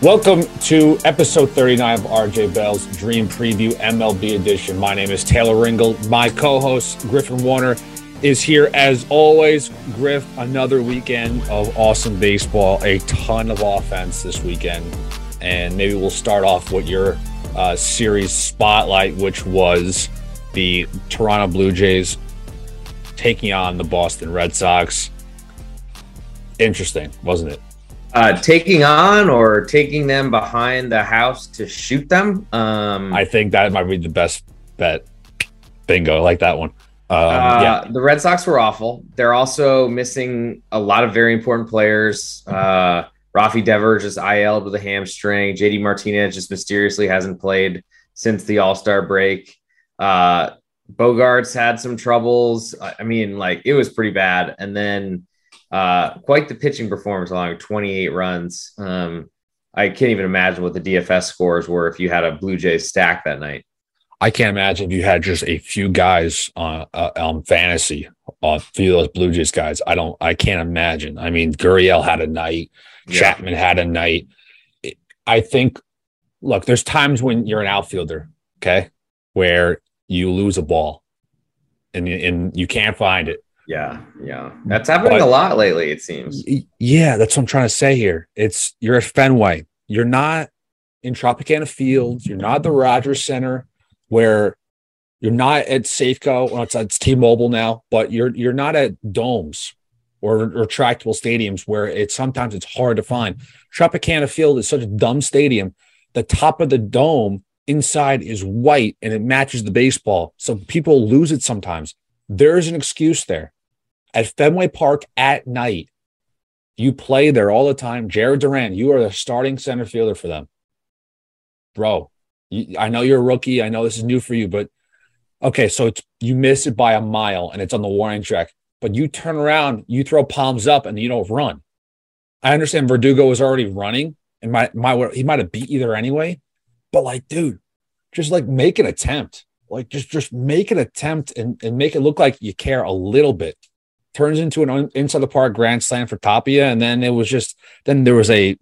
Welcome to episode 39 of RJ Bell's Dream Preview MLB Edition. My name is Taylor Ringold. My co host, Griffin Warner, is here as always. Griff, another weekend of awesome baseball, a ton of offense this weekend. And maybe we'll start off with your uh, series spotlight, which was the Toronto Blue Jays taking on the Boston Red Sox. Interesting, wasn't it? Uh, taking on or taking them behind the house to shoot them. Um, I think that might be the best bet. Bingo, I like that one. Um, uh, yeah, the Red Sox were awful. They're also missing a lot of very important players. Uh, Rafi Devers just IL with a hamstring. JD Martinez just mysteriously hasn't played since the All Star break. Uh, Bogaerts had some troubles. I mean, like it was pretty bad. And then uh, quite the pitching performance, allowing 28 runs. Um, I can't even imagine what the DFS scores were if you had a Blue Jays stack that night. I can't imagine if you had just a few guys uh, uh, on fantasy, a few of those Blue Jays guys. I don't, I can't imagine. I mean, Gurriel had a night, yeah. Chapman had a night. I think, look, there's times when you're an outfielder, okay, where you lose a ball and, and you can't find it. Yeah, yeah. Mm. That's happening but, a lot lately, it seems. Yeah, that's what I'm trying to say here. It's you're at Fenway. You're not in Tropicana Fields. You're not the Rogers Center where you're not at Safeco. Well, it's, it's T-Mobile now, but you're you're not at domes or retractable stadiums where it's sometimes it's hard to find. Tropicana Field is such a dumb stadium. The top of the dome inside is white and it matches the baseball. So people lose it sometimes. There's an excuse there at Fenway Park at night. You play there all the time. Jarren Duran, you are the starting center fielder for them. Bro, you, I know you're a rookie. I know this is new for you, but okay, so it's you miss it by a mile and it's on the warning track, but you turn around, you throw palms up and you don't run. I understand Verdugo was already running and my my he might have beat you there anyway, but like, dude, just like make an attempt. Like just just make an attempt and, and make it look like you care a little bit turns into an inside the park grand slam for Tapia, and then it was just then there was a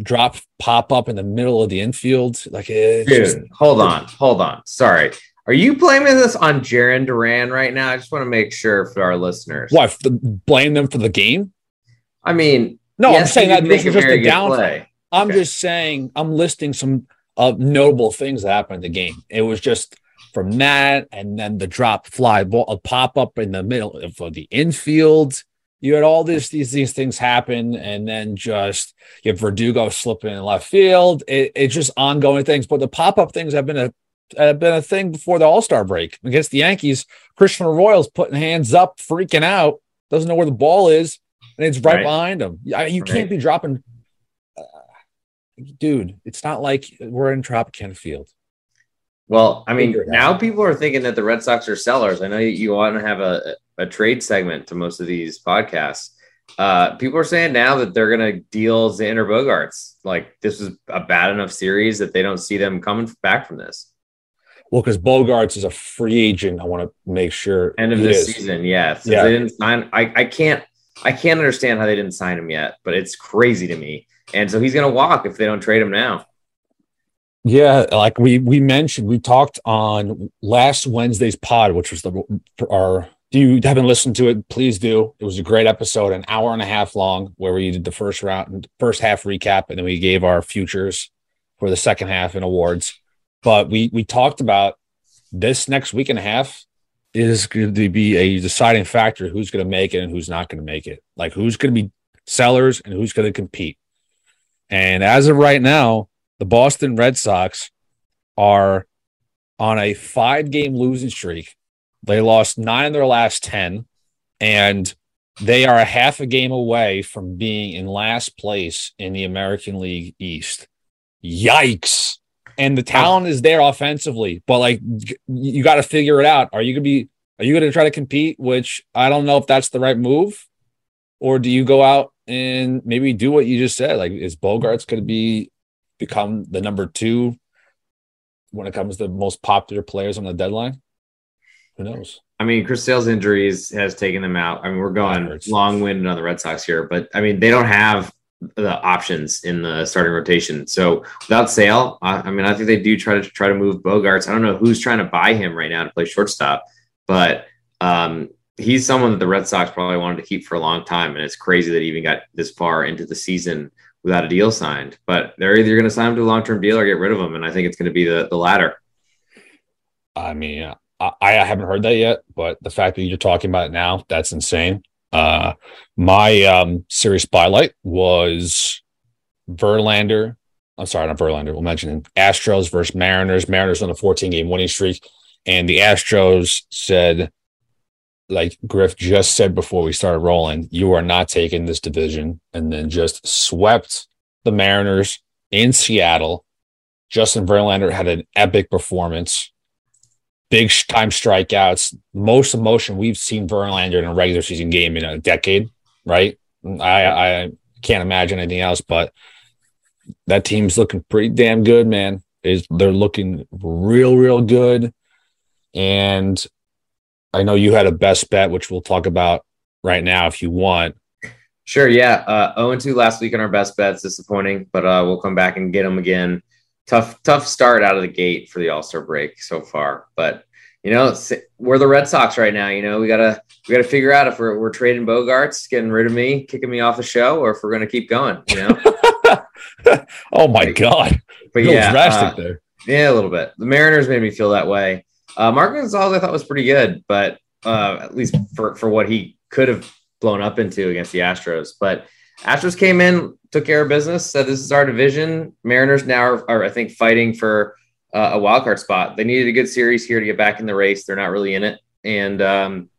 drop pop up in the middle of the infield. Like, Dude, just, hold on, hold on. Sorry, are you blaming this on Jarren Duran right now? I just want to make sure for our listeners. What blame them for the game? I mean, no, yes, I'm saying that this is just a down. I'm okay. just saying I'm listing some uh, notable things that happened in the game. It was just from that, and then the drop fly ball, a pop up in the middle of the infield. You had all these these these things happen, and then just you have Verdugo slipping in left field. It, it's just ongoing things. But the pop up things have been a have been a thing before the All Star break against the Yankees. Christian Arroyo's putting hands up, freaking out, doesn't know where the ball is, and it's right, right. behind him. I you right. can't be dropping. Uh, dude, it's not like we're in Tropicana Field. Well, I mean, now people are thinking that the Red Sox are sellers. I know you want to have a, a trade segment to most of these podcasts. Uh, people are saying now that they're going to deal Xander Bogaerts. Like this is a bad enough series that they don't see them coming back from this. Well, because Bogaerts is a free agent, I want to make sure end of this is. season. Yeah, yeah. They didn't sign. I, I can't. I can't understand how they didn't sign him yet, but it's crazy to me. And so he's going to walk if they don't trade him now. Yeah, like we we mentioned, we talked on last Wednesday's pod, which was the our. Do you haven't listened to it? Please do. It was a great episode, an hour and a half long, where we did the first round, first half recap, and then we gave our futures for the second half and awards. But we we talked about this next week and a half is going to be a deciding factor who's going to make it and who's not going to make it. Like who's going to be sellers and who's going to compete. And as of right now, the Boston Red Sox are on a five game losing streak. They lost nine of their last 10, and they are a half a game away from being in last place in the American League East. Yikes. And the talent is there offensively, but like you got to figure it out. Are you going to be, are you going to try to compete? Which I don't know if that's the right move. Or do you go out and maybe do what you just said? Like, is Bogaerts going to be become the number two when it comes to most popular players on the deadline? Who knows? I mean, Chris Sale's injuries has taken them out. I mean, we're going long winded on the Red Sox here, but I mean, they don't have the options in the starting rotation. So without Sale, I, I, mean, I think they do try to try to move Bogaerts. I don't know who's trying to buy him right now to play shortstop, but um, he's someone that the Red Sox probably wanted to keep for a long time, and it's crazy that he even got this far into the season without a deal signed. But they're either going to sign him to a long term deal or get rid of him, and I think it's going to be the the latter. I mean, I, I haven't heard that yet, but the fact that you're talking about it now, that's insane. Uh, my um, series spotlight was Verlander. I'm sorry, not Verlander. We'll mention Astros versus Mariners. Mariners on a 14 game winning streak. And the Astros said, like Griff just said before we started rolling, you are not taking this division. And then just swept the Mariners in Seattle. Justin Verlander had an epic performance big time strikeouts, most emotion we've seen Verlander in a regular season game in a decade, right? I, I can't imagine anything else, but that team's looking pretty damn good, man. Is they're looking real, real good. And I know you had a best bet, which we'll talk about right now if you want. Sure, yeah. Uh 0 2 last week on our best bets, disappointing, but uh we'll come back and get them again tough tough start out of the gate for the All Star break so far. But you know, we're the Red Sox right now. You know, we gotta we gotta figure out if we're we're trading Bogaerts, getting rid of me, kicking me off the show, or if we're gonna keep going. You know. oh my god! But yeah, drastic uh, there. Yeah, a little bit. The Mariners made me feel that way. Uh, Marco Gonzales I thought was pretty good, but uh, at least for for what he could have blown up into against the Astros. But Astros came in, took care of business, said this is our division. Mariners now are, are I think, fighting for uh, a wild card spot. They needed a good series here to get back in the race. They're not really in it, and um,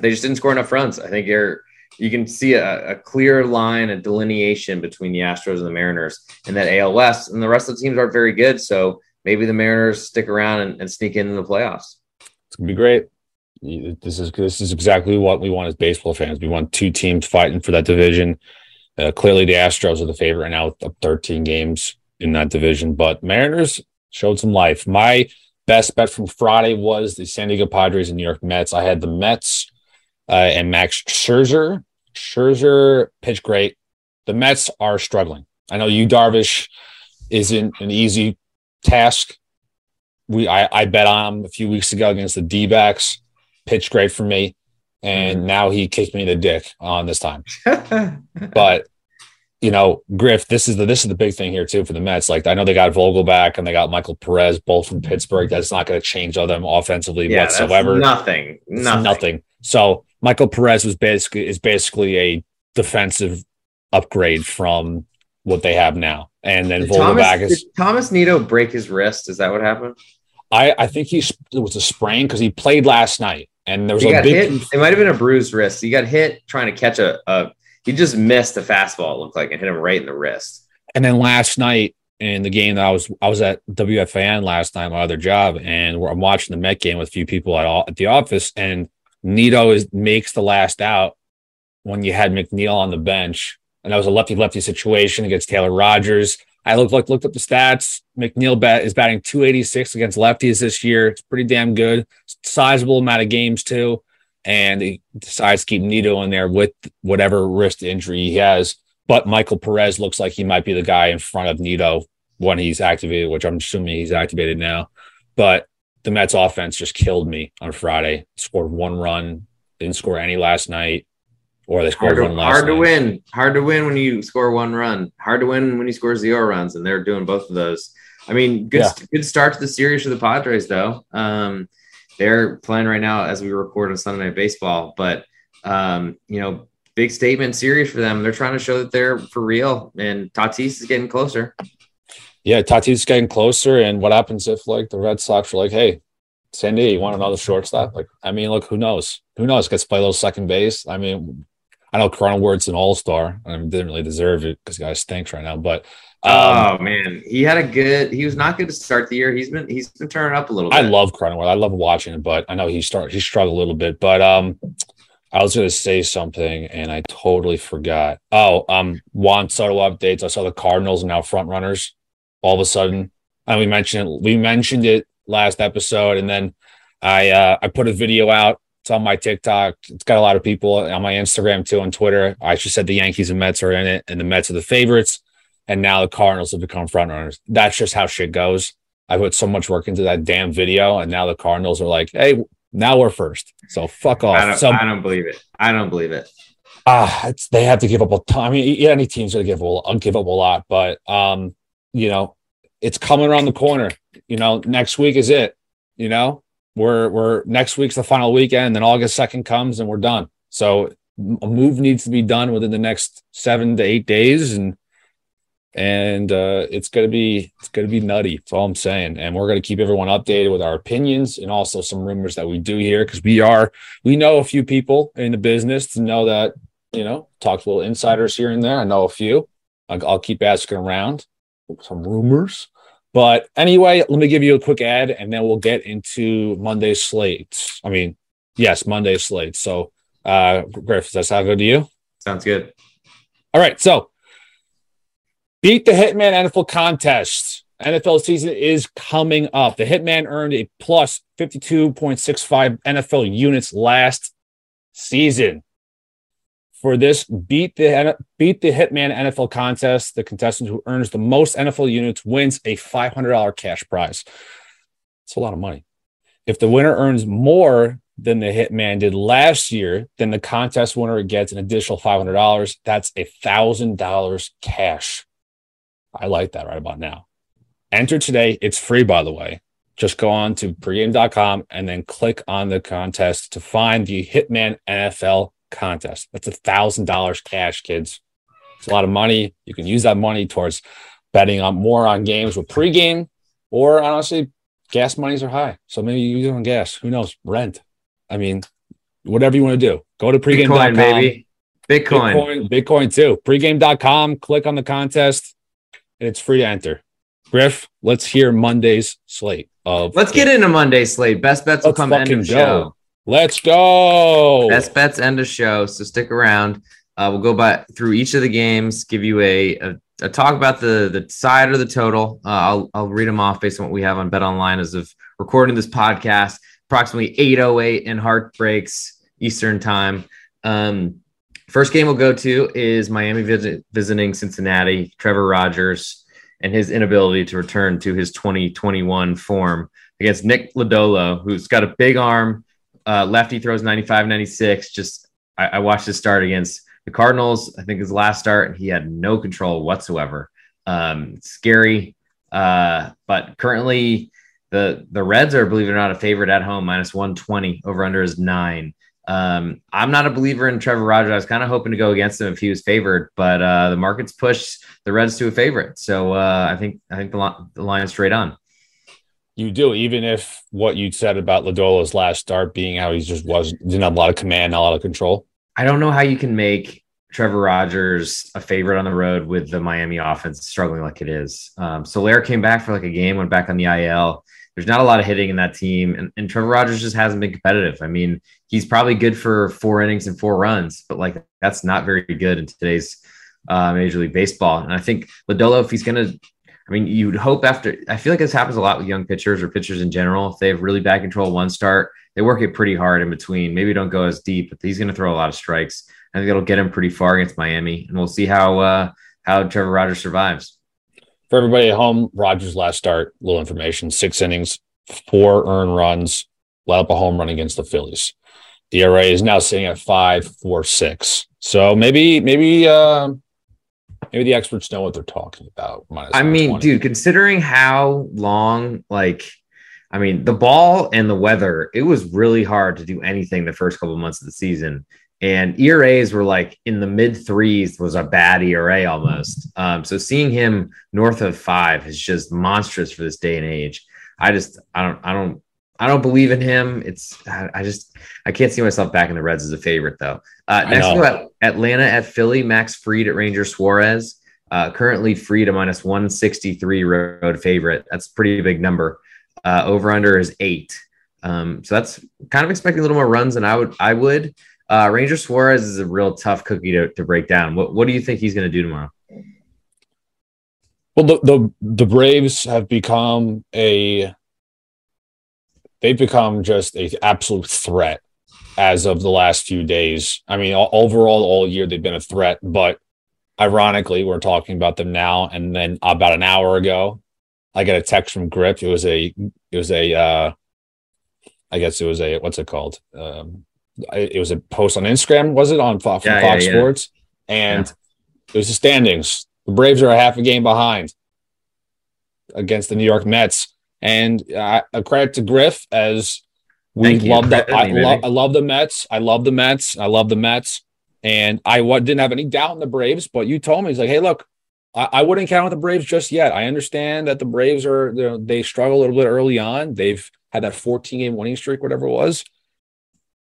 they just didn't score enough runs. I think you're you can see a, a, clear line, a delineation between the Astros and the Mariners and that AL West, and the rest of the teams aren't very good. So maybe the Mariners stick around and, and sneak into the playoffs. It's gonna be great. This is this is exactly what we want as baseball fans. We want two teams fighting for that division. Uh, clearly, the Astros are the favorite right now with 13 games in that division, but Mariners showed some life. My best bet from Friday was the San Diego Padres and New York Mets. I had the Mets uh, and Max Scherzer. Scherzer pitched great. The Mets are struggling. I know Yu Darvish isn't an easy task. We I, I bet on him a few weeks ago against the D backs. Pitched great for me and mm-hmm. now he kicked me in the dick on this time. but you know, Griff, this is the this is the big thing here too for the Mets. Like I know they got Vogelbach and they got Michael Perez both from Pittsburgh. That's not going to change them offensively yeah, whatsoever. nothing, nothing, nothing. So Michael Perez was basically is basically a defensive upgrade from what they have now. And then Vogelbach is Thomas Nido break his wrist. Is that what happened? I I think he it was a sprain because he played last night and there was he a big. Hit, it might have been a bruised wrist. He got hit trying to catch a, a. He just missed the fastball. It looked like and hit him right in the wrist. And then last night in the game that I was, I was at WFAN last night, my other job, and I'm watching the Met game with a few people at all at the office, and Nido is makes the last out when you had McNeil on the bench, and that was a lefty lefty situation against Taylor Rogers. I looked like looked up the stats. McNeil is batting 286 against lefties this year. It's pretty damn good. Sizable amount of games too. And he decides to keep Nido in there with whatever wrist injury he has. But Michael Perez looks like he might be the guy in front of Nido when he's activated, which I'm assuming he's activated now. But the Mets offense just killed me on Friday. Scored one run, didn't score any last night or they scored hard, one last hard to win. Hard to win when you score one run. Hard to win when you score zero runs, and they're doing both of those. I mean, good yeah. good start to the series for the Padres, though. Um, they're playing right now as we record on Sunday Night Baseball, but um, you know, big statement series for them. They're trying to show that they're for real, and Tatis is getting closer. Yeah, Tatis is getting closer. And what happens if like the Red Sox are like, hey, Sandy, you want another shortstop? Like, I mean, look, who knows? Who knows? Gets to play a little second base. I mean, I know Cronenworth's an all star. I didn't really deserve it because guy stinks right now. But um, oh man, he had a good. He was not good to start the year. He's been he's been turning up a little. bit. I love Cronenworth. I love watching it, but I know he start he struggled a little bit. But um, I was going to say something and I totally forgot. Oh, um, Juan Soto updates. I saw the Cardinals are now front runners. All of a sudden, and we mentioned it. We mentioned it last episode, and then I uh, I put a video out It's on my TikTok. It's got a lot of people on my Instagram too, on Twitter. I just said the Yankees and Mets are in it, and the Mets are the favorites. And now the Cardinals have become front runners. That's just how shit goes. I put so much work into that damn video, and now the Cardinals are like, "Hey, now we're first. So fuck off." I don't, so, I don't believe it. I don't believe it. Ah, it's they have to give up a ton. I mean, yeah, any team's gonna give a give up a lot, but um, you know, it's coming around the corner. You know, next week is it. You know, we're we're next week's the final weekend, then August second comes and we're done. So a move needs to be done within the next seven to eight days, and and uh, it's gonna be it's gonna be nutty. That's all I'm saying. And we're gonna keep everyone updated with our opinions and also some rumors that we do here because we are we know a few people in the business to know that you know talk to little insiders here and there. I know a few. I'll, I'll keep asking around some rumors. But anyway, let me give you a quick ad and then we'll get into Monday's slates. I mean, yes, Monday's slate. So, uh, Griff, does that sound good to you? Sounds good. All right. So, beat the Hitman NFL contest. NFL season is coming up. The Hitman earned a plus 52.65 NFL units last season for this beat the beat the Hitman NFL contest. The contestant who earns the most NFL units wins a $500 cash prize. It's a lot of money. If the winner earns more than the Hitman did last year, then the contest winner gets an additional $500. That's a $1,000 cash. I like that right about now. Enter today. It's free, by the way. Just go on to pregame.com and then click on the contest to find the Hitman NFL contest. That's a thousand dollars cash, kids. It's a lot of money. You can use that money towards betting on more on games with pregame, or honestly, gas monies are high. So maybe you use it on gas. Who knows? Rent. I mean, whatever you want to do. Go to pregame.com. Bitcoin, baby. Bitcoin. Bitcoin. Bitcoin too. Pregame.com. Click on the contest. And it's free to enter. Griff, let's hear Monday's slate of Let's get into Monday's slate. Best bets will come end of the show. Let's go. Best bets end of show. So stick around. Uh, we'll go by through each of the games, give you a, a, a talk about the the side or the total. Uh, I'll I'll read them off based on what we have on Bet Online as of recording this podcast. Approximately 8:08 in heartbreaks Eastern time. Um, first game we'll go to is Miami visit, visiting Cincinnati. Trevor Rogers and his inability to return to his 2021 form against Nick Lodolo, who's got a big arm uh, lefty throws 95, 96. Just I, I, watched his start against the Cardinals. I think his last start, and he had no control whatsoever. Um, scary. Uh, but currently the the Reds are, believe it or not, a favorite at home, minus 120 over under is nine. Um, I'm not a believer in Trevor Rogers. I was kind of hoping to go against him if he was favored, but uh, the market's pushed the Reds to a favorite. So uh, I think I think the, the line is straight on you do, even if what you said about Lodolo's last start being how he just was didn't have a lot of command, not a lot of control. I don't know how you can make Trevor Rogers a favorite on the road with the Miami offense struggling like it is. Um, Soler came back for like a game, went back on the IL. There's not a lot of hitting in that team, and, and Trevor Rogers just hasn't been competitive. I mean, he's probably good for four innings and four runs, but like that's not very good in today's uh, Major League Baseball. And I think Lodolo, if he's going to I mean, you'd hope after. I feel like this happens a lot with young pitchers or pitchers in general. If they have really bad control one start, they work it pretty hard in between. Maybe don't go as deep, but he's going to throw a lot of strikes. I think it'll get him pretty far against Miami, and we'll see how uh, how Trevor Rogers survives. For everybody at home, Rogers' last start, little information: six innings, four earned runs, let up a home run against the Phillies. The ERA is now sitting at five, four, six. So maybe, maybe uh, maybe the experts know what they're talking about. I mean, dude, considering how long, like, I mean, the ball and the weather, it was really hard to do anything the first couple months of the season. And ERAs were like in the mid threes was a bad ERA almost. Um, so seeing him north of five is just monstrous for this day and age. I just, I don't, I don't, I don't believe in him. It's I just I can't see myself back in the Reds as a favorite though. Uh, next we at Atlanta at Philly. Max Fried at Ranger Suarez. Uh, currently Fried a minus 163 road favorite. That's a pretty big number. Uh, over under is eight. Um, so that's kind of expecting a little more runs than I would. I would. Uh, Ranger Suarez is a real tough cookie to, to break down. What What do you think he's going to do tomorrow? Well, the, the the Braves have become a they've become just a absolute threat as of the last few days. I mean, overall, all year they've been a threat, but ironically, we're talking about them now. And then about an hour ago, I got a text from Griff. It was a, it was a, uh, I guess it was a, what's it called? Um, it was a post on Instagram, was it on Fox, yeah, Fox yeah, Sports? And it was the standings. The Braves are a half a game behind against the New York Mets. And uh, a credit to Griff as we love that. I, lo- I love the Mets. I love the Mets. I love the Mets. And I w- didn't have any doubt in the Braves, but you told me, he's like, hey, look, I, I wouldn't count with the Braves just yet. I understand that the Braves are, you know, they struggle a little bit early on. They've had that 14 game winning streak, whatever it was.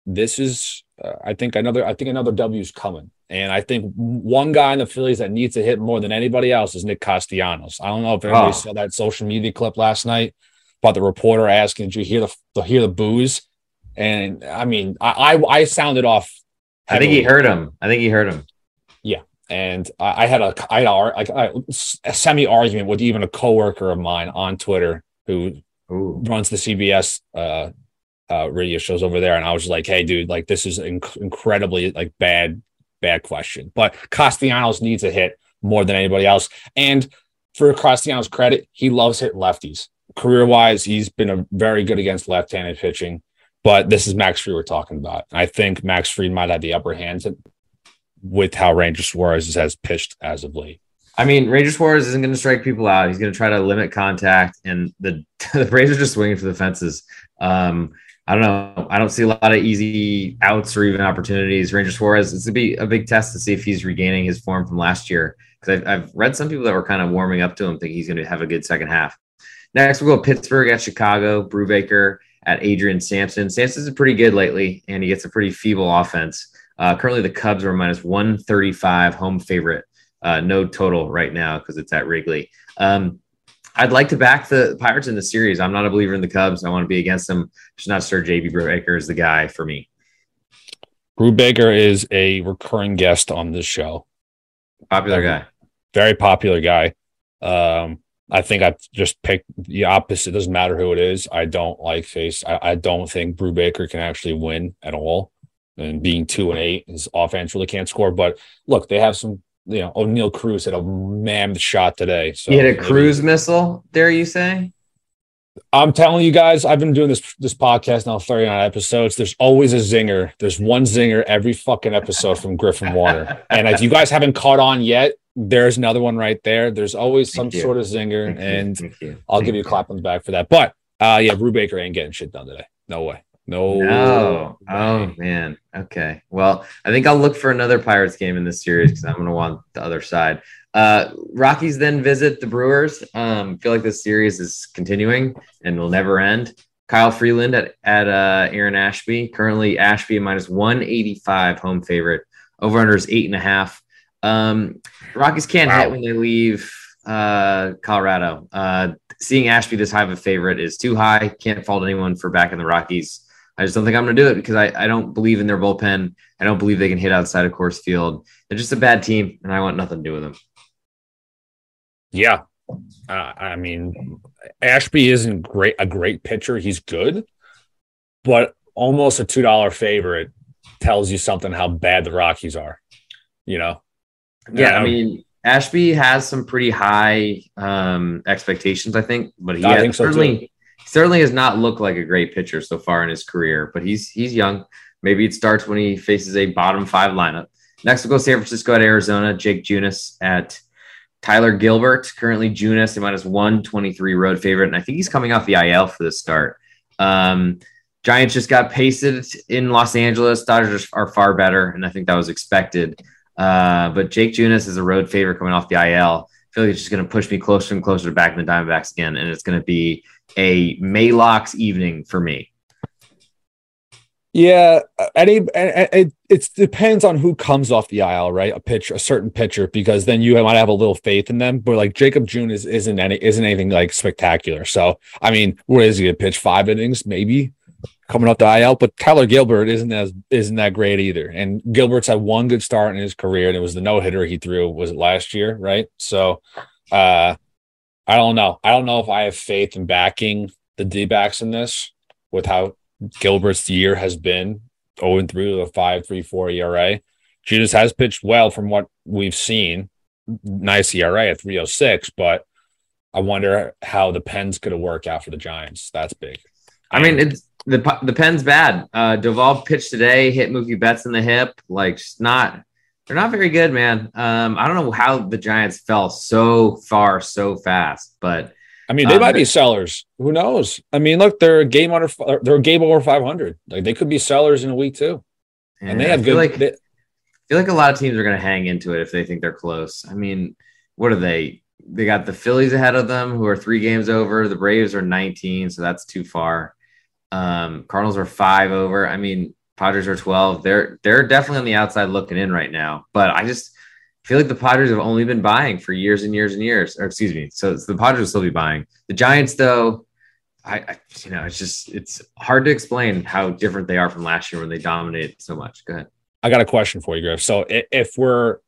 This is, uh, I think, another, I think another W is coming. And I think one guy in the Phillies that needs to hit more than anybody else is Nick Castellanos. I don't know if anybody oh. saw that social media clip last night about the reporter asking, "Did you hear the, the hear the boos?" And I mean, I I, I sounded off. I think he heard him. I think he heard him. Yeah, and I, I had a I had a, a, a semi argument with even a coworker of mine on Twitter who Ooh. runs the CBS uh, uh, radio shows over there, and I was like, "Hey, dude, like this is inc- incredibly like bad bad question. But Castellanos needs a hit more than anybody else. And for Castellanos' credit, he loves hitting lefties. Career wise, he's been a very good against left handed pitching. But this is Max Fried we're talking about. I think Max Fried might have the upper hand with how Ranger Suarez has pitched as of late. I mean, Ranger Suarez isn't going to strike people out. He's going to try to limit contact, and the the Braves are just swinging for the fences. Um, I don't know. I don't see a lot of easy outs or even opportunities. Ranger Suarez, it's going to be a big test to see if he's regaining his form from last year. Because I've, I've read some people that were kind of warming up to him, think he's going to have a good second half. Next, we'll go Pittsburgh at Chicago, Brubaker at Adrian Sampson. Sampson's pretty good lately, and he gets a pretty feeble offense. Uh, currently, the Cubs are minus 135 home favorite. Uh, no total right now because it's at Wrigley. Um, I'd like to back the Pirates in the series. I'm not a believer in the Cubs. I want to be against them. Just not sure JT Brubaker is the guy for me. Brubaker is a recurring guest on this show. Popular guy. Very popular guy. Um, I think I've just picked the opposite. It doesn't matter who it is. I don't like face. I, I don't think Brubaker can actually win at all. And being two and eight, his offense really can't score. But look, they have some you know, Oneil Cruz had a mammoth shot today. So he had a cruise missile, dare you say? I'm telling you guys, I've been doing this this podcast now 39 episodes. There's always a zinger. There's one zinger every fucking episode from Griffin Warner. and if you guys haven't caught on yet, there's another one right there. There's always some sort of zinger, Thank and I'll Thank give you a clap on the back for that. But uh yeah, Brubaker ain't getting shit done today. No way. No. No. Oh man. Okay. Well, I think I'll look for another Pirates game in this series because I'm going to want the other side. Uh, Rockies then visit the Brewers. Um, feel like this series is continuing and will never end. Kyle Freeland at at uh, Aaron Ashby. Currently, Ashby minus 185 home favorite. Over under is eight and a half. Um, Rockies can't wow. hit when they leave uh, Colorado. Uh, seeing Ashby this high of a favorite is too high. Can't fault anyone for backing the Rockies. I just don't think I'm going to do it because I, I don't believe in their bullpen. I don't believe they can hit outside of Coors Field. They're just a bad team, and I want nothing to do with them. Yeah, uh, I mean, Ashby isn't great a great pitcher. He's good, but almost a two dollar favorite tells you something how bad the Rockies are. You know? Yeah, I mean, Ashby has some pretty high um, expectations, I think, but he has, so certainly. Too certainly has not looked like a great pitcher so far in his career, but he's he's young. Maybe it starts when he faces a bottom five lineup. Next, we'll go San Francisco at Arizona. Jake Junis at Tyler Gilbert. Currently, Junis, minus 123 road favorite. And I think he's coming off the IL for the start. Um, Giants just got pasted in Los Angeles. Dodgers are far better, and I think that was expected. Uh, but Jake Junis is a road favorite coming off the IL. It's just going to push me closer and closer to back in the Diamondbacks again, and it's going to be a Maalox evening for me. Yeah, any it, it depends on who comes off the IL, right? A pitcher, a certain pitcher, because then you might have a little faith in them. But like Jakob Junis isn't any isn't anything like spectacular. So I mean, what is he gonna pitch five innings maybe coming off the IL? But Tyler Gilbert isn't as isn't that great either. And Gilbert's had one good start in his career, and it was the no hitter he threw was it last year, right? So uh I don't know. I don't know if I have faith in backing the D backs in this with how Gilbert's year has been. 0 and 3 with a 5 3 4 ERA. Junis has pitched well from what we've seen. Nice ERA at 306, but I wonder how the Pens could have worked out for the Giants. That's big. I mean, it's the the Pens bad. Uh Doval pitched today, hit Mookie Betts in the hip. Like, just not they're not very good, man. Um, I don't know how the Giants fell so far so fast, but I mean, they um, might be sellers. Who knows? I mean, look, they're a game under. They're a game over five hundred. Like they could be sellers in a week too, and they have good. Like, they, I feel like a lot of teams are going to hang into it if they think they're close. I mean, what are they? They got the Phillies ahead of them, who are three games over. The Braves are nineteen, so that's too far. Um, Cardinals are five over. I mean, Padres are twelve. They're they're definitely on the outside looking in right now. But I just feel like the Padres have only been buying for years and years and years. Or excuse me, so the Padres will still be buying. The Giants, though, I, I, you know it's just it's hard to explain how different they are from last year when they dominated so much. Go ahead. I got a question for you, Griff. So if we're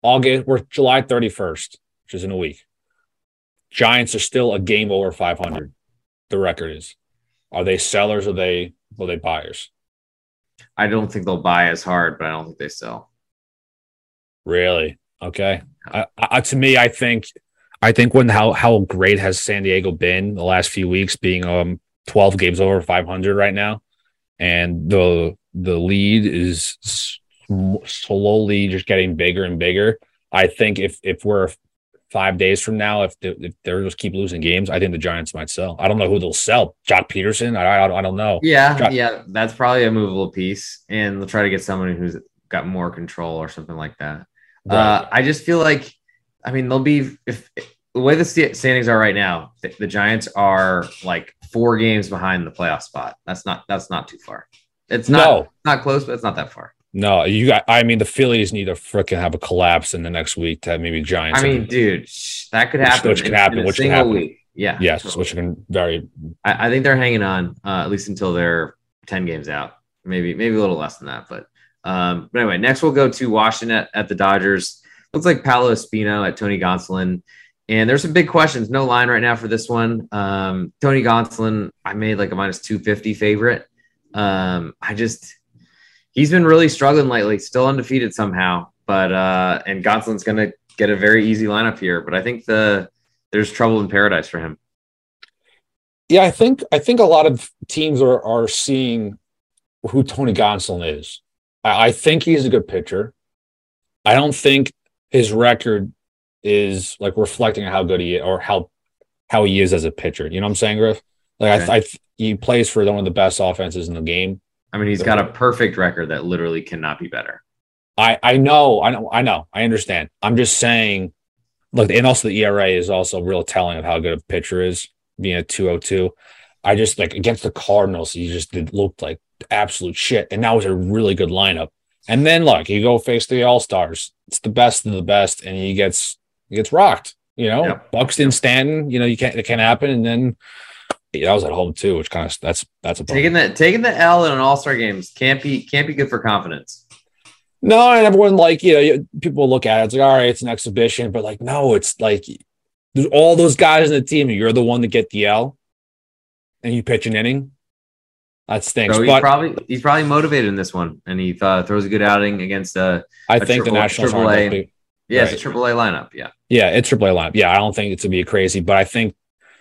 August, we're July 31st, which is in a week. Giants are still a game over 500. The record is. Are they sellers? Or are they are they buyers? I don't think they'll buy as hard, but I don't think they sell. Really? Okay. Uh, to me, I think I think when how how great has San Diego been the last few weeks, being um 12 games over 500 right now, and the the lead is slowly just getting bigger and bigger. I think if if we're five days from now, if, they, if they're just keep losing games, I think the Giants might sell. I don't know who they'll sell. Joc Pederson? I, I, I don't know. Yeah, Joc- yeah, that's probably a movable piece, and they'll try to get someone who's got more control or something like that. Right. Uh, I just feel like, I mean, they'll be if, if the way the standings are right now, the, the, Giants are like four games behind the playoff spot. That's not that's not too far. It's not no. not close, but it's not that far. No, you got. I mean, the Phillies need to freaking have a collapse in the next week to maybe Giants. I mean, and, dude, that could happen. Which, which can happen. which can happen. Week. Yeah. Yes, totally. which can very. I, I, think they're hanging on uh, at least until they're ten games out. Maybe maybe a little less than that, but um, but anyway, next we'll go to Washington at, at the Dodgers. Looks like Paolo Espino at Tony Gonsolin. And there's some big questions. No line right now for this one. Um, Tony Gonsolin, I made like a minus 250 favorite. Um, I just he's been really struggling lately, still undefeated somehow. But uh, and Gonsolin's going to get a very easy lineup here. But I think the there's trouble in paradise for him. Yeah, I think I think a lot of teams are are seeing who Tony Gonsolin is. I, I think he's a good pitcher. I don't think his record is like reflecting how good he is or how how he is as a pitcher. You know what I'm saying, Griff? Like okay. I, I he plays for one of the best offenses in the game. I mean, he's got a perfect record that literally cannot be better. I I know, I know, I know, I understand. I'm just saying, look, and also the ERA is also real telling of how good a pitcher is, being a 202. I just like against the Cardinals, he just did, looked like absolute shit, and that was a really good lineup. And then look, you go face the All Stars. It's the best of the best, and he gets he gets rocked. You know, yep. Buxton, Stanton. You know, you can't it can't happen, and then that was at home too, which kind of that's that's a bummer. taking the taking the L in an All Star games can't be can't be good for confidence. No, and everyone like you know people look at it, it's like all right, it's an exhibition, but like no, it's like there's all those guys in the team, and you're the one to get the L, and you pitch an inning. That stinks. So he's but, probably he's probably motivated in this one, and he uh, throws a good outing against uh, I think triple, the Nationals triple A. Yeah, right. it's a triple A lineup. Yeah, yeah, it's triple A lineup. Yeah, I don't think it's to be crazy, but I think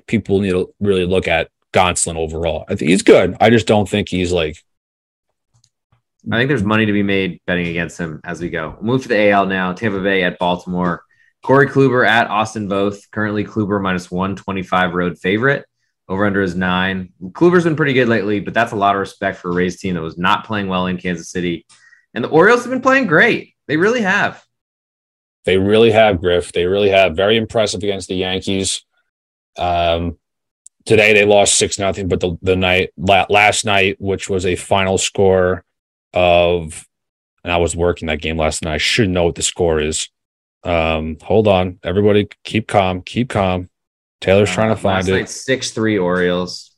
people need to really look at Gonsolin overall. I think he's good. I just don't think he's like. I think there's money to be made betting against him as we go. We'll move to the AL now. Tampa Bay at Baltimore. Corey Kluber at Austin Voth. Currently, Kluber minus 125 road favorite. Over under is nine. Kluber's been pretty good lately, but that's a lot of respect for a Rays team that was not playing well in Kansas City. And the Orioles have been playing great. They really have. They really have, Griff. They really have. Very impressive against the Yankees. Um, today they lost six nothing, but the the night last night, which was a final score of, and I was working that game last night. I should know what the score is. Um, hold on, everybody, keep calm, keep calm. Taylor's uh, trying to find it. Six three Orioles.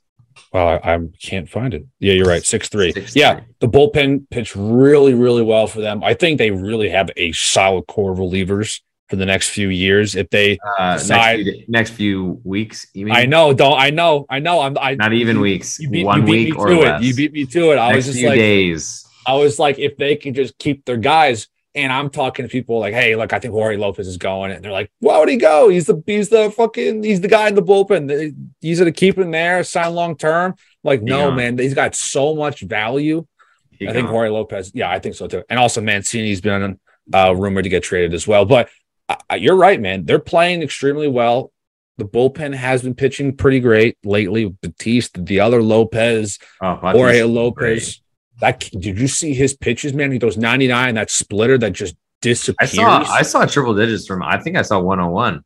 Well, I, I, can't find it. Yeah, you're right. Six three. Yeah, the bullpen pitched really, really well for them. I think they really have a solid core of relievers for the next few years if they uh, decide next few, next few weeks. You mean? I know, don't I know, I know. I'm I not even weeks. You beat, one you beat week me to it. You beat me to it. I next was just like days. I was like, if they can just keep their guys, and I'm talking to people like, hey, look, I think Jorge Lopez is going, and they're like, why would he go? He's the he's the fucking he's the guy in the bullpen. He's gonna keep him there, sign long term. Like, no, yeah. man, he's got so much value. He I think Jorge Lopez, yeah, I think so too. And also Mancini's been uh, rumored to get traded as well. But uh, you're right, man. They're playing extremely well. The bullpen has been pitching pretty great lately. Bautista, the other Lopez, oh, Jorge Lopez. That did you see his pitches, man? He throws 99, that splitter that just disappears. I saw I saw triple digits from I think I saw 101.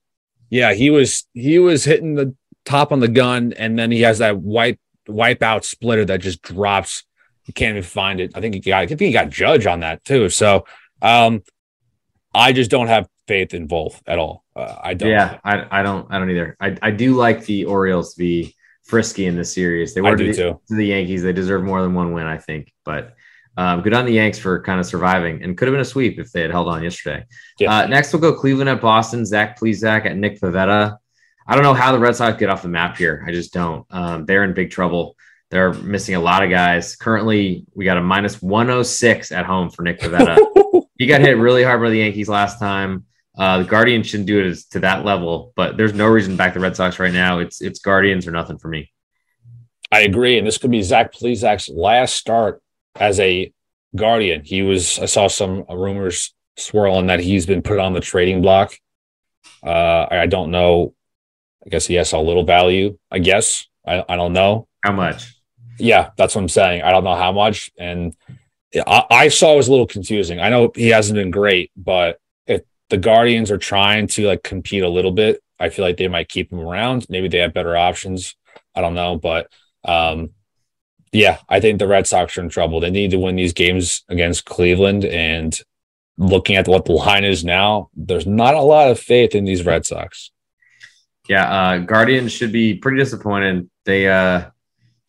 Yeah, he was he was hitting the top on the gun, and then he has that wipe wipe out splitter that just drops. You can't even find it. I think he got I think he got judge on that too. So um I just don't have faith in Voth at all. Uh, I don't. Yeah, I, I don't. I don't either. I, I do like the Orioles to be frisky in the series. They were to the, to the, Yankees. They deserve more than one win, I think. But um, good on the Yanks for kind of surviving, and could have been a sweep if they had held on yesterday. Yeah. Uh, next, we'll go Cleveland at Boston. Zach Plesac at Nick Pivetta. I don't know how the Red Sox get off the map here. I just don't. Um, they're in big trouble. They're missing a lot of guys. Currently, we got a minus 106 at home for Nick Pivetta. he got hit really hard by the Yankees last time. Uh, the Guardians shouldn't do it to that level, but there's no reason to back the Red Sox right now. It's it's Guardians or nothing for me. I agree, and this could be Zach Plesac's last start as a Guardian. He was. I saw some rumors swirling that he's been put on the trading block. Uh, I don't know. I guess he has a little value. I guess I, I don't know how much. Yeah, that's what I'm saying. I don't know how much, and I, I saw it was a little confusing. I know he hasn't been great, but the Guardians are trying to like compete a little bit, I feel like they might keep him around. Maybe they have better options. I don't know, but um, yeah, I think the Red Sox are in trouble. They need to win these games against Cleveland. And looking at what the line is now, there's not a lot of faith in these Red Sox. Yeah, uh, Guardians should be pretty disappointed. They, uh,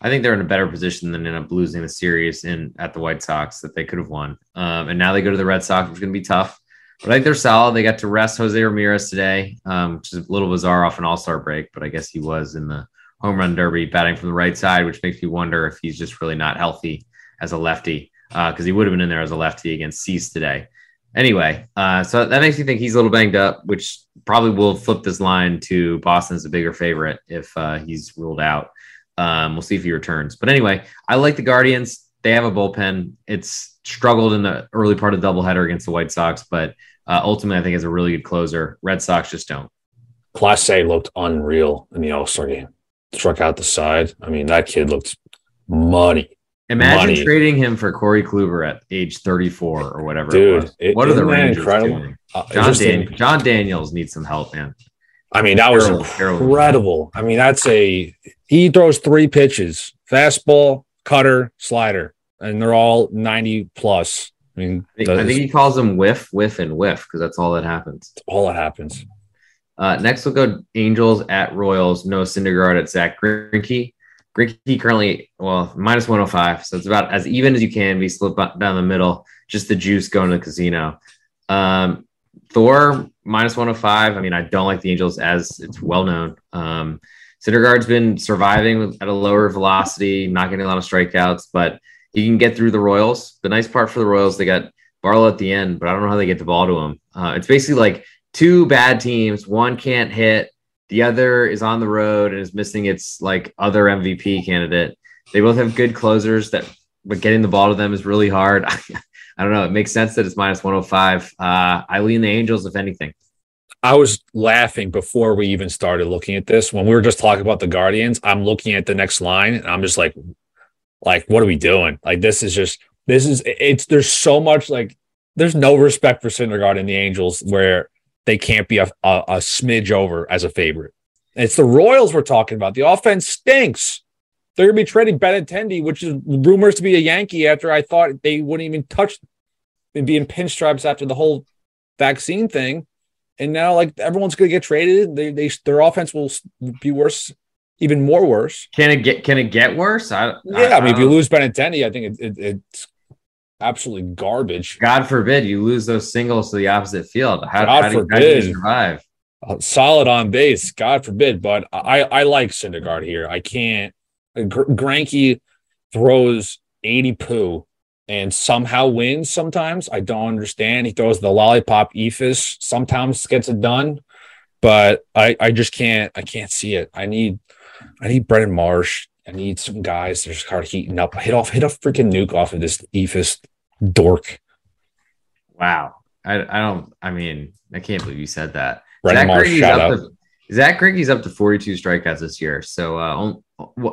I think they're in a better position than end up losing the series in at the White Sox that they could have won. Um, and now they go to the Red Sox, which is going to be tough. But I think they're solid. They got to rest Jose Ramirez today, um, which is a little bizarre off an All Star break, but I guess he was in the home run derby batting from the right side, which makes me wonder if he's just really not healthy as a lefty because uh, he would have been in there as a lefty against Cease today. Anyway, uh, so that makes me think he's a little banged up, which probably will flip this line to Boston as a bigger favorite if uh, he's ruled out. Um, we'll see if he returns. But anyway, I like the Guardians. They have a bullpen. It's struggled in the early part of the doubleheader against the White Sox, but uh, ultimately, I think is a really good closer. Red Sox just don't. Clase looked unreal in the All Star game. Struck out the side. I mean, that kid looked money. Imagine money. trading him for Corey Kluber at age 34 or whatever. Dude, it, what are the Rangers incredible? doing? Uh, John, Dan- Jon Daniels needs some help, man. I mean, that was incredible. I mean, that's a he throws three pitches: fastball, cutter, slider, and they're all 90 plus. I mean, I think, I think he calls them whiff, whiff, and whiff because that's all that happens. all that happens. Uh, next, we'll go Angels at Royals. Noah Syndergaard at Zack Greinke. Greinke currently, well, minus 105. So it's about as even as you can be slip down the middle. Just the juice going to the casino. Um, Thor, minus 105. I mean, I don't like the Angels as it's well known. Um, Syndergaard's been surviving at a lower velocity, not getting a lot of strikeouts, but he can get through the Royals. The nice part for the Royals, they got Barlow at the end, but I don't know how they get the ball to him. Uh, it's basically like two bad teams. One can't hit, the other is on the road and is missing its like other MVP candidate. They both have good closers that, but getting the ball to them is really hard. I don't know. It makes sense that it's minus 105. Uh, I lean the Angels, if anything. I was laughing before we even started looking at this. When we were just talking about the Guardians, I'm looking at the next line and I'm just like, like, what are we doing? Like, this is just, this is, it's, there's so much like, there's no respect for Syndergaard and the Angels where they can't be a, a, a smidge over as a favorite. it's the Royals we're talking about. The offense stinks. They're going to be trading Benintendi, which is rumors to be a Yankee after I thought they wouldn't even touch and be in pinstripes after the whole vaccine thing. And now, like everyone's going to get traded. They, they, their offense will be worse even more worse. Can it get can it get worse? I, yeah, I, I mean, if you lose Benintendi, I think it, it, it's absolutely garbage. God forbid you lose those singles to the opposite field. How, God how do, forbid. How do you survive? Uh, solid on base, God forbid. But I I like Syndergaard here. I can't. Gr- Greinke throws eighty poo and somehow wins sometimes. I don't understand. He throws the lollipop eephus, sometimes gets it done, but I, I just can't I can't see it. I need I need Brandon Marsh. I need some guys that are just start heating up. Hit off hit a freaking nuke off of this ethos dork. Wow. I, I don't I mean, I can't believe you said that. Brandon Zach Marsh, shout up out. to Zack Greinke's up to 42 strikeouts this year. So uh,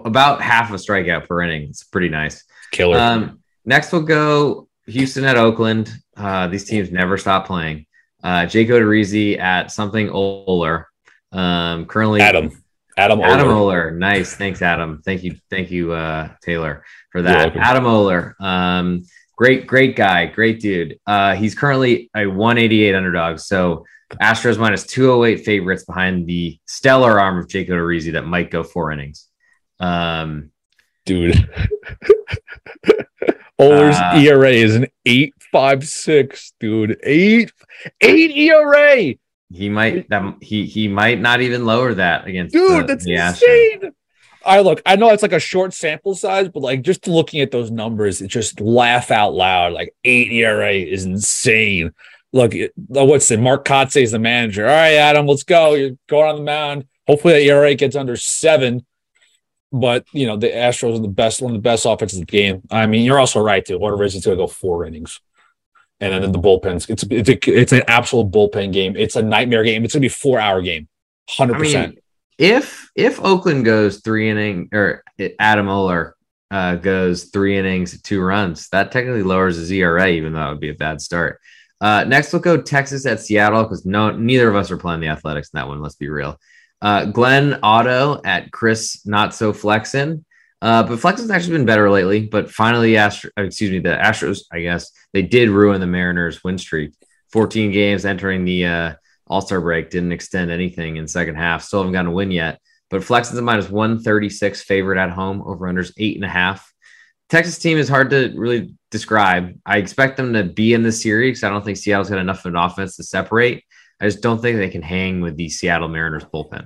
about half a strikeout per inning. It's pretty nice. Killer. Um, next, we'll go Houston at Oakland. Uh, these teams never stop playing. Uh, Jake Odorizzi at something Oller. Um, currently, Adam. Adam Adam Oller. Nice. Thanks, Adam. Thank you. Thank you, uh, Taylor, for that. Adam Oller. Um, great, great guy. Great dude. Uh, he's currently a 188 underdog. So Astros minus 208 favorites behind the stellar arm of Jacob Odorizzi that might go four innings. Um, dude. Oller's Uh, ERA is an eight five six, dude. Eight eight ERA, he might that he he might not even lower that against dude. the- that's the Astros. insane. I look, I know it's like a short sample size, but like just looking at those numbers, it just laugh out loud. Like eight ERA is insane. Look, it, what's it? Mark Kotsay is the manager. All right, Adam, let's go. You're going on the mound. Hopefully, that ERA gets under seven. But you know the Astros are the best, one of the best offenses in the game. I mean, you're also right too. Order is going to go four innings, and then in the bullpens, it's it's a, it's an absolute bullpen game. It's a nightmare game. It's going to be a four hour game, hundred I percent. if if Oakland goes three inning or Adam Oller uh, goes three innings, two runs, that technically lowers his ERA, even though it would be a bad start. Uh, next, we'll go Texas at Seattle because no, neither of us are playing the Athletics in that one. Let's be real. Uh, Glenn Otto at Chris Not So Flexin. Uh, but has actually been better lately. But finally, Astro, uh, excuse me, the Astros, I guess they did ruin the Mariners' win streak. 14 games entering the uh, All Star break didn't extend anything in second half. Still haven't gotten a win yet. But Flex is a minus 136 favorite at home. Over unders eight and a half. Texas team is hard to really describe. I expect them to be in the series. I don't think Seattle's got enough of an offense to separate. I just don't think they can hang with the Seattle Mariners bullpen.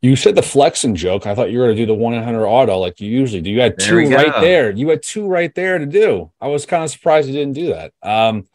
You said the flexing joke. I thought you were going to do the one hundred auto like you usually do. You had There two right there. You had two right there to do. I was kind of surprised you didn't do that. Um,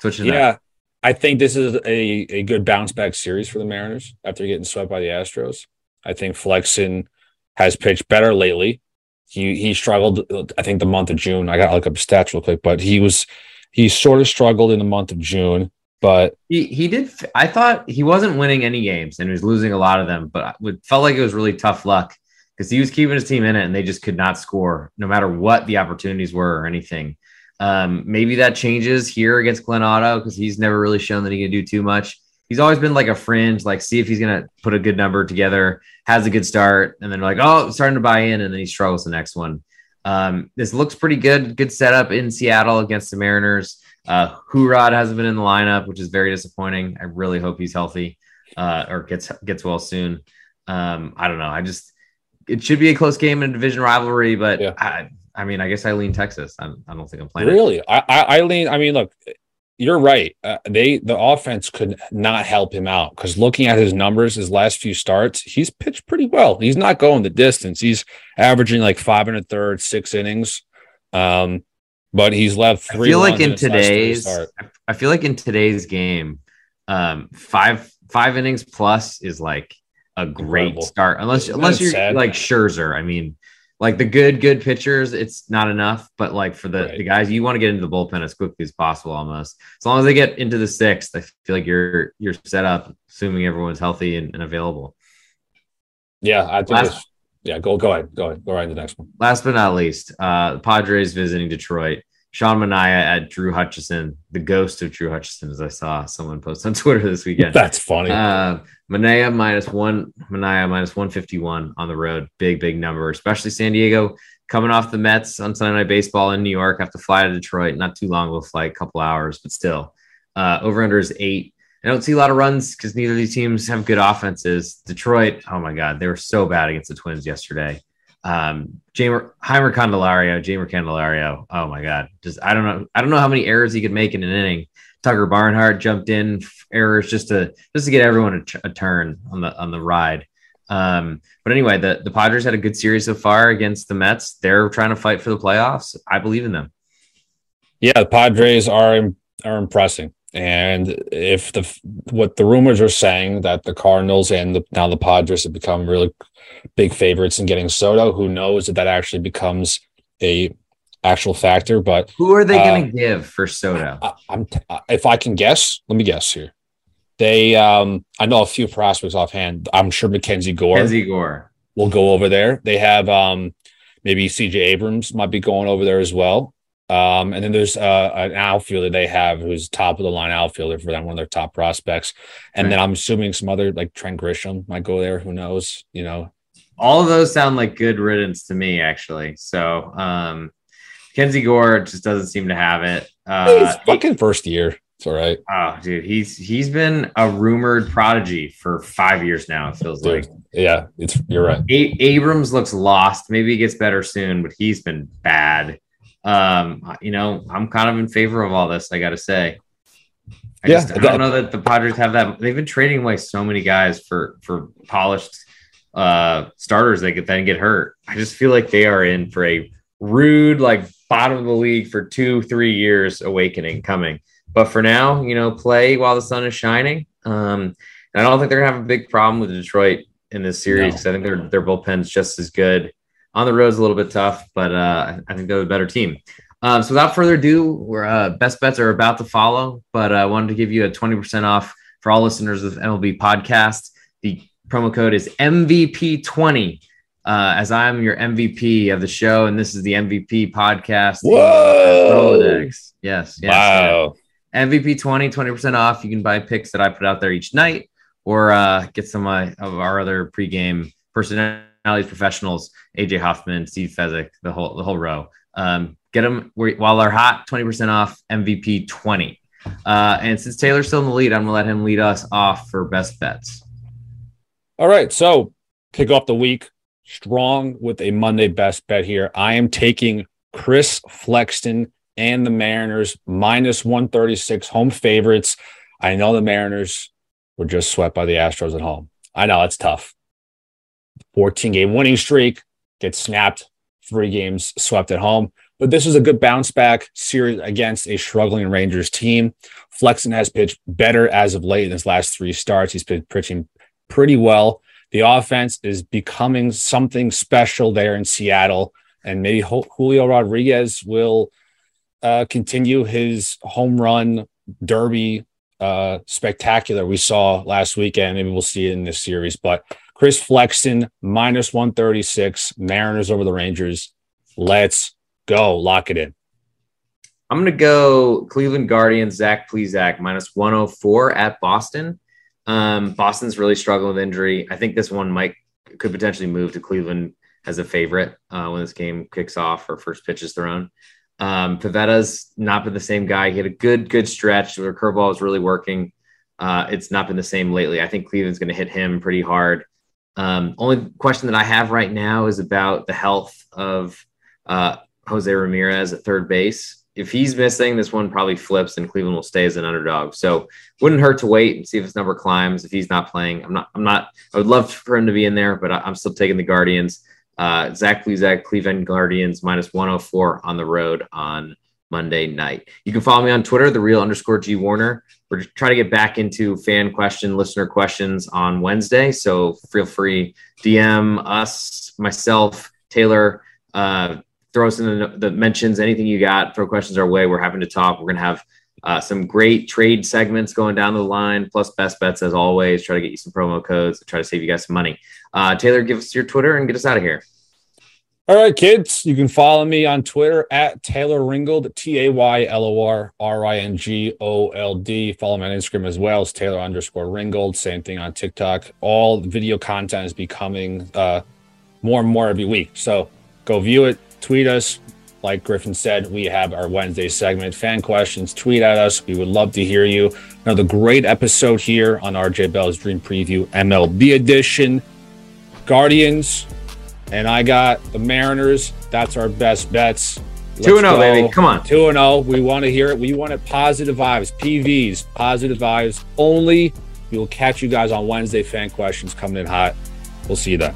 that. yeah, I think this is a, a good bounce back series for the Mariners after getting swept by the Astros. I think Flexen has pitched better lately. He he struggled. I think the month of June. I got to look up stats real quick, but he was he sort of struggled in the month of June. But He he did. I thought he wasn't winning any games and he was losing a lot of them, but it felt like it was really tough luck because he was keeping his team in it and they just could not score no matter what the opportunities were or anything. Um, maybe that changes here against Glenn Otto because he's never really shown that he can do too much. He's always been like a fringe, like see if he's gonna put a good number together, has a good start, and then like oh starting to buy in, and then he struggles the next one. Um, this looks pretty good. Good setup in Seattle against the Mariners. Uh, Hurad hasn't been in the lineup, which is very disappointing. I really hope he's healthy uh, or gets gets well soon. Um, I don't know. I just it should be a close game in a division rivalry, but Yeah. I, I mean, I guess I lean Texas. I, I don't think I'm playing. it. Really, I, I, I lean. I mean, look, you're right. Uh, they the offense could not help him out because looking at his numbers, his last few starts, he's pitched pretty well. He's not going the distance. He's averaging like five and a third, six innings. Um, but he's left three. I feel like in his last three today's. I feel like in today's game, um, five five innings plus is like a great Incredible. start. Unless Isn't unless you're sad? like Scherzer. I mean, like the good good pitchers, it's not enough. But like for the Right. the guys, you want to get into the bullpen as quickly as possible. Almost as long as they get into the sixth, I feel like you're you're set up, assuming everyone's healthy and, and available. Yeah, I think. Last- yeah, go go ahead, go ahead, go right to the next one. Last but not least, uh, Padres visiting Detroit. Sean Manaea at Drew Hutchison, the ghost of Drew Hutchison, as I saw someone post on Twitter this weekend. That's funny. Uh, Manaea minus one, Mania minus 151 on the road. Big, big number, especially San Diego coming off the Mets on Sunday Night Baseball in New York. Have to fly to Detroit. Not too long of a flight, a couple hours, but still. Uh, over under is eight. I don't see a lot of runs because neither of these teams have good offenses. Detroit, oh my God, they were so bad against the Twins yesterday. Um, Jamer, Jeimer Candelario, Jamer Candelario. Oh my God, just I don't know. I don't know how many errors he could make in an inning. Tucker Barnhart jumped in errors just to just to get everyone a, a turn on the on the ride. Um, but anyway, the the Padres had a good series so far against the Mets. They're trying to fight for the playoffs. I believe in them. Yeah, the Padres are are impressing. And if the what the rumors are saying that the Cardinals and the, now the Padres have become really big favorites in getting Soto, who knows if that actually becomes a actual factor? But who are they going to uh, give for Soto? I, am if I can guess, let me guess here. They, um, I know a few prospects offhand. I'm sure Mackenzie Gore. Mackenzie Gore will go over there. They have um, maybe CJ Abrams might be going over there as well. Um, and then there's uh, an outfielder they have who's top of the line outfielder for them, one of their top prospects. And right. then I'm assuming some other like Trent Grisham might go there. Who knows? You know, all of those sound like good riddance to me, actually. So, um, Kenzie Gore just doesn't seem to have it. Uh, He's fucking first year. It's all right. Oh, dude, he's he's been a rumored prodigy for five years now. It feels dude, like. Yeah, it's you're right. A- Abrams looks lost. Maybe he gets better soon, but he's been bad. Um, you know, I'm kind of in favor of all this. I got to say. I yeah, just, I don't know that the Padres have that. They've been trading away so many guys for for polished uh starters that could then get hurt. I just feel like they are in for a rude, like bottom of the league for two, three years awakening coming. But for now, you know, play while the sun is shining. Um, and I don't think they're gonna have a big problem with Detroit in this series no. I think their their bullpen's just as good. On the road's a little bit tough, but uh, I think they're a better team. Um, so without further ado, we're uh, best bets are about to follow, but uh, I wanted to give you a 20% off for all listeners of MLB podcast. The promo code is MVP20 uh, as I'm your MVP of the show, and this is the MVP podcast. Whoa! Rolodex. Yes. yes wow. MVP 20, 20% off. You can buy picks that I put out there each night or uh, get some uh, of our other pregame personalities, professionals, AJ Hoffman, Steve Fezzik, the whole, the whole row. Um, get them while they're hot, 20% off MVP 20. Uh, and since Taylor's still in the lead, I'm going to let him lead us off for best bets. All right. So kick off the week strong with a Monday best bet here. I am taking Chris Flexen and the Mariners minus 136 home favorites. I know the Mariners were just swept by the Astros at home. I know it's tough. 14 game winning streak gets snapped, three games swept at home. But this is a good bounce back series against a struggling Rangers team. Flexen has pitched better as of late in his last three starts. He's been pitching pretty well. The offense is becoming something special there in Seattle, and maybe Julio Rodriguez will uh, continue his home run derby uh, spectacular we saw last weekend. Maybe we'll see it in this series. But Chris Flexen minus 136, Mariners over the Rangers. Let's go. Lock it in. I'm going to go Cleveland Guardians, Zach Plesac, minus 104 at Boston. Um, Boston's really struggling with injury. I think this one might could potentially move to Cleveland as a favorite uh, when this game kicks off or first pitch is thrown. Um, Pivetta's not been the same guy. He had a good, good stretch where curveball was really working. Uh, it's not been the same lately. I think Cleveland's going to hit him pretty hard. Um, only question that I have right now is about the health of uh, Jose Ramirez at third base if he's missing, this one probably flips and Cleveland will stay as an underdog. So wouldn't hurt to wait and see if his number climbs. If he's not playing, I'm not. I'm not. I would love for him to be in there, but I'm still taking the Guardians. Uh, Zach Plesac, Cleveland Guardians minus 104 on the road on Monday night. You can follow me on Twitter, the real underscore G Warner. We're trying to get back into fan question, listener questions on Wednesday. So feel free DM us, myself, Taylor. Uh, throw us in the, the, mentions, anything you got, throw questions our way. We're happy to talk. We're going to have uh, some great trade segments going down the line, plus best bets as always. Try to get you some promo codes try to save you guys some money. Uh, Taylor, give us your Twitter and get us out of here. All right, kids, you can follow me on Twitter at Taylor Ringold, T A Y L O R R I N G O L D. Follow me on Instagram as well as Taylor underscore Ringold. Same thing on TikTok. All video content is becoming uh, more and more every week. So go view it, tweet us. Like Griffin said, we have our Wednesday segment. Fan questions, tweet at us. We would love to hear you. Another great episode here on RJ Bell's Dream Preview MLB edition. Guardians, and I got the Mariners. That's our best bets. 2 0, baby. Come on. 2 0. We want to hear it. We want it positive vibes, PVs, positive vibes only. We will catch you guys on Wednesday. Fan questions coming in hot. We'll see you then.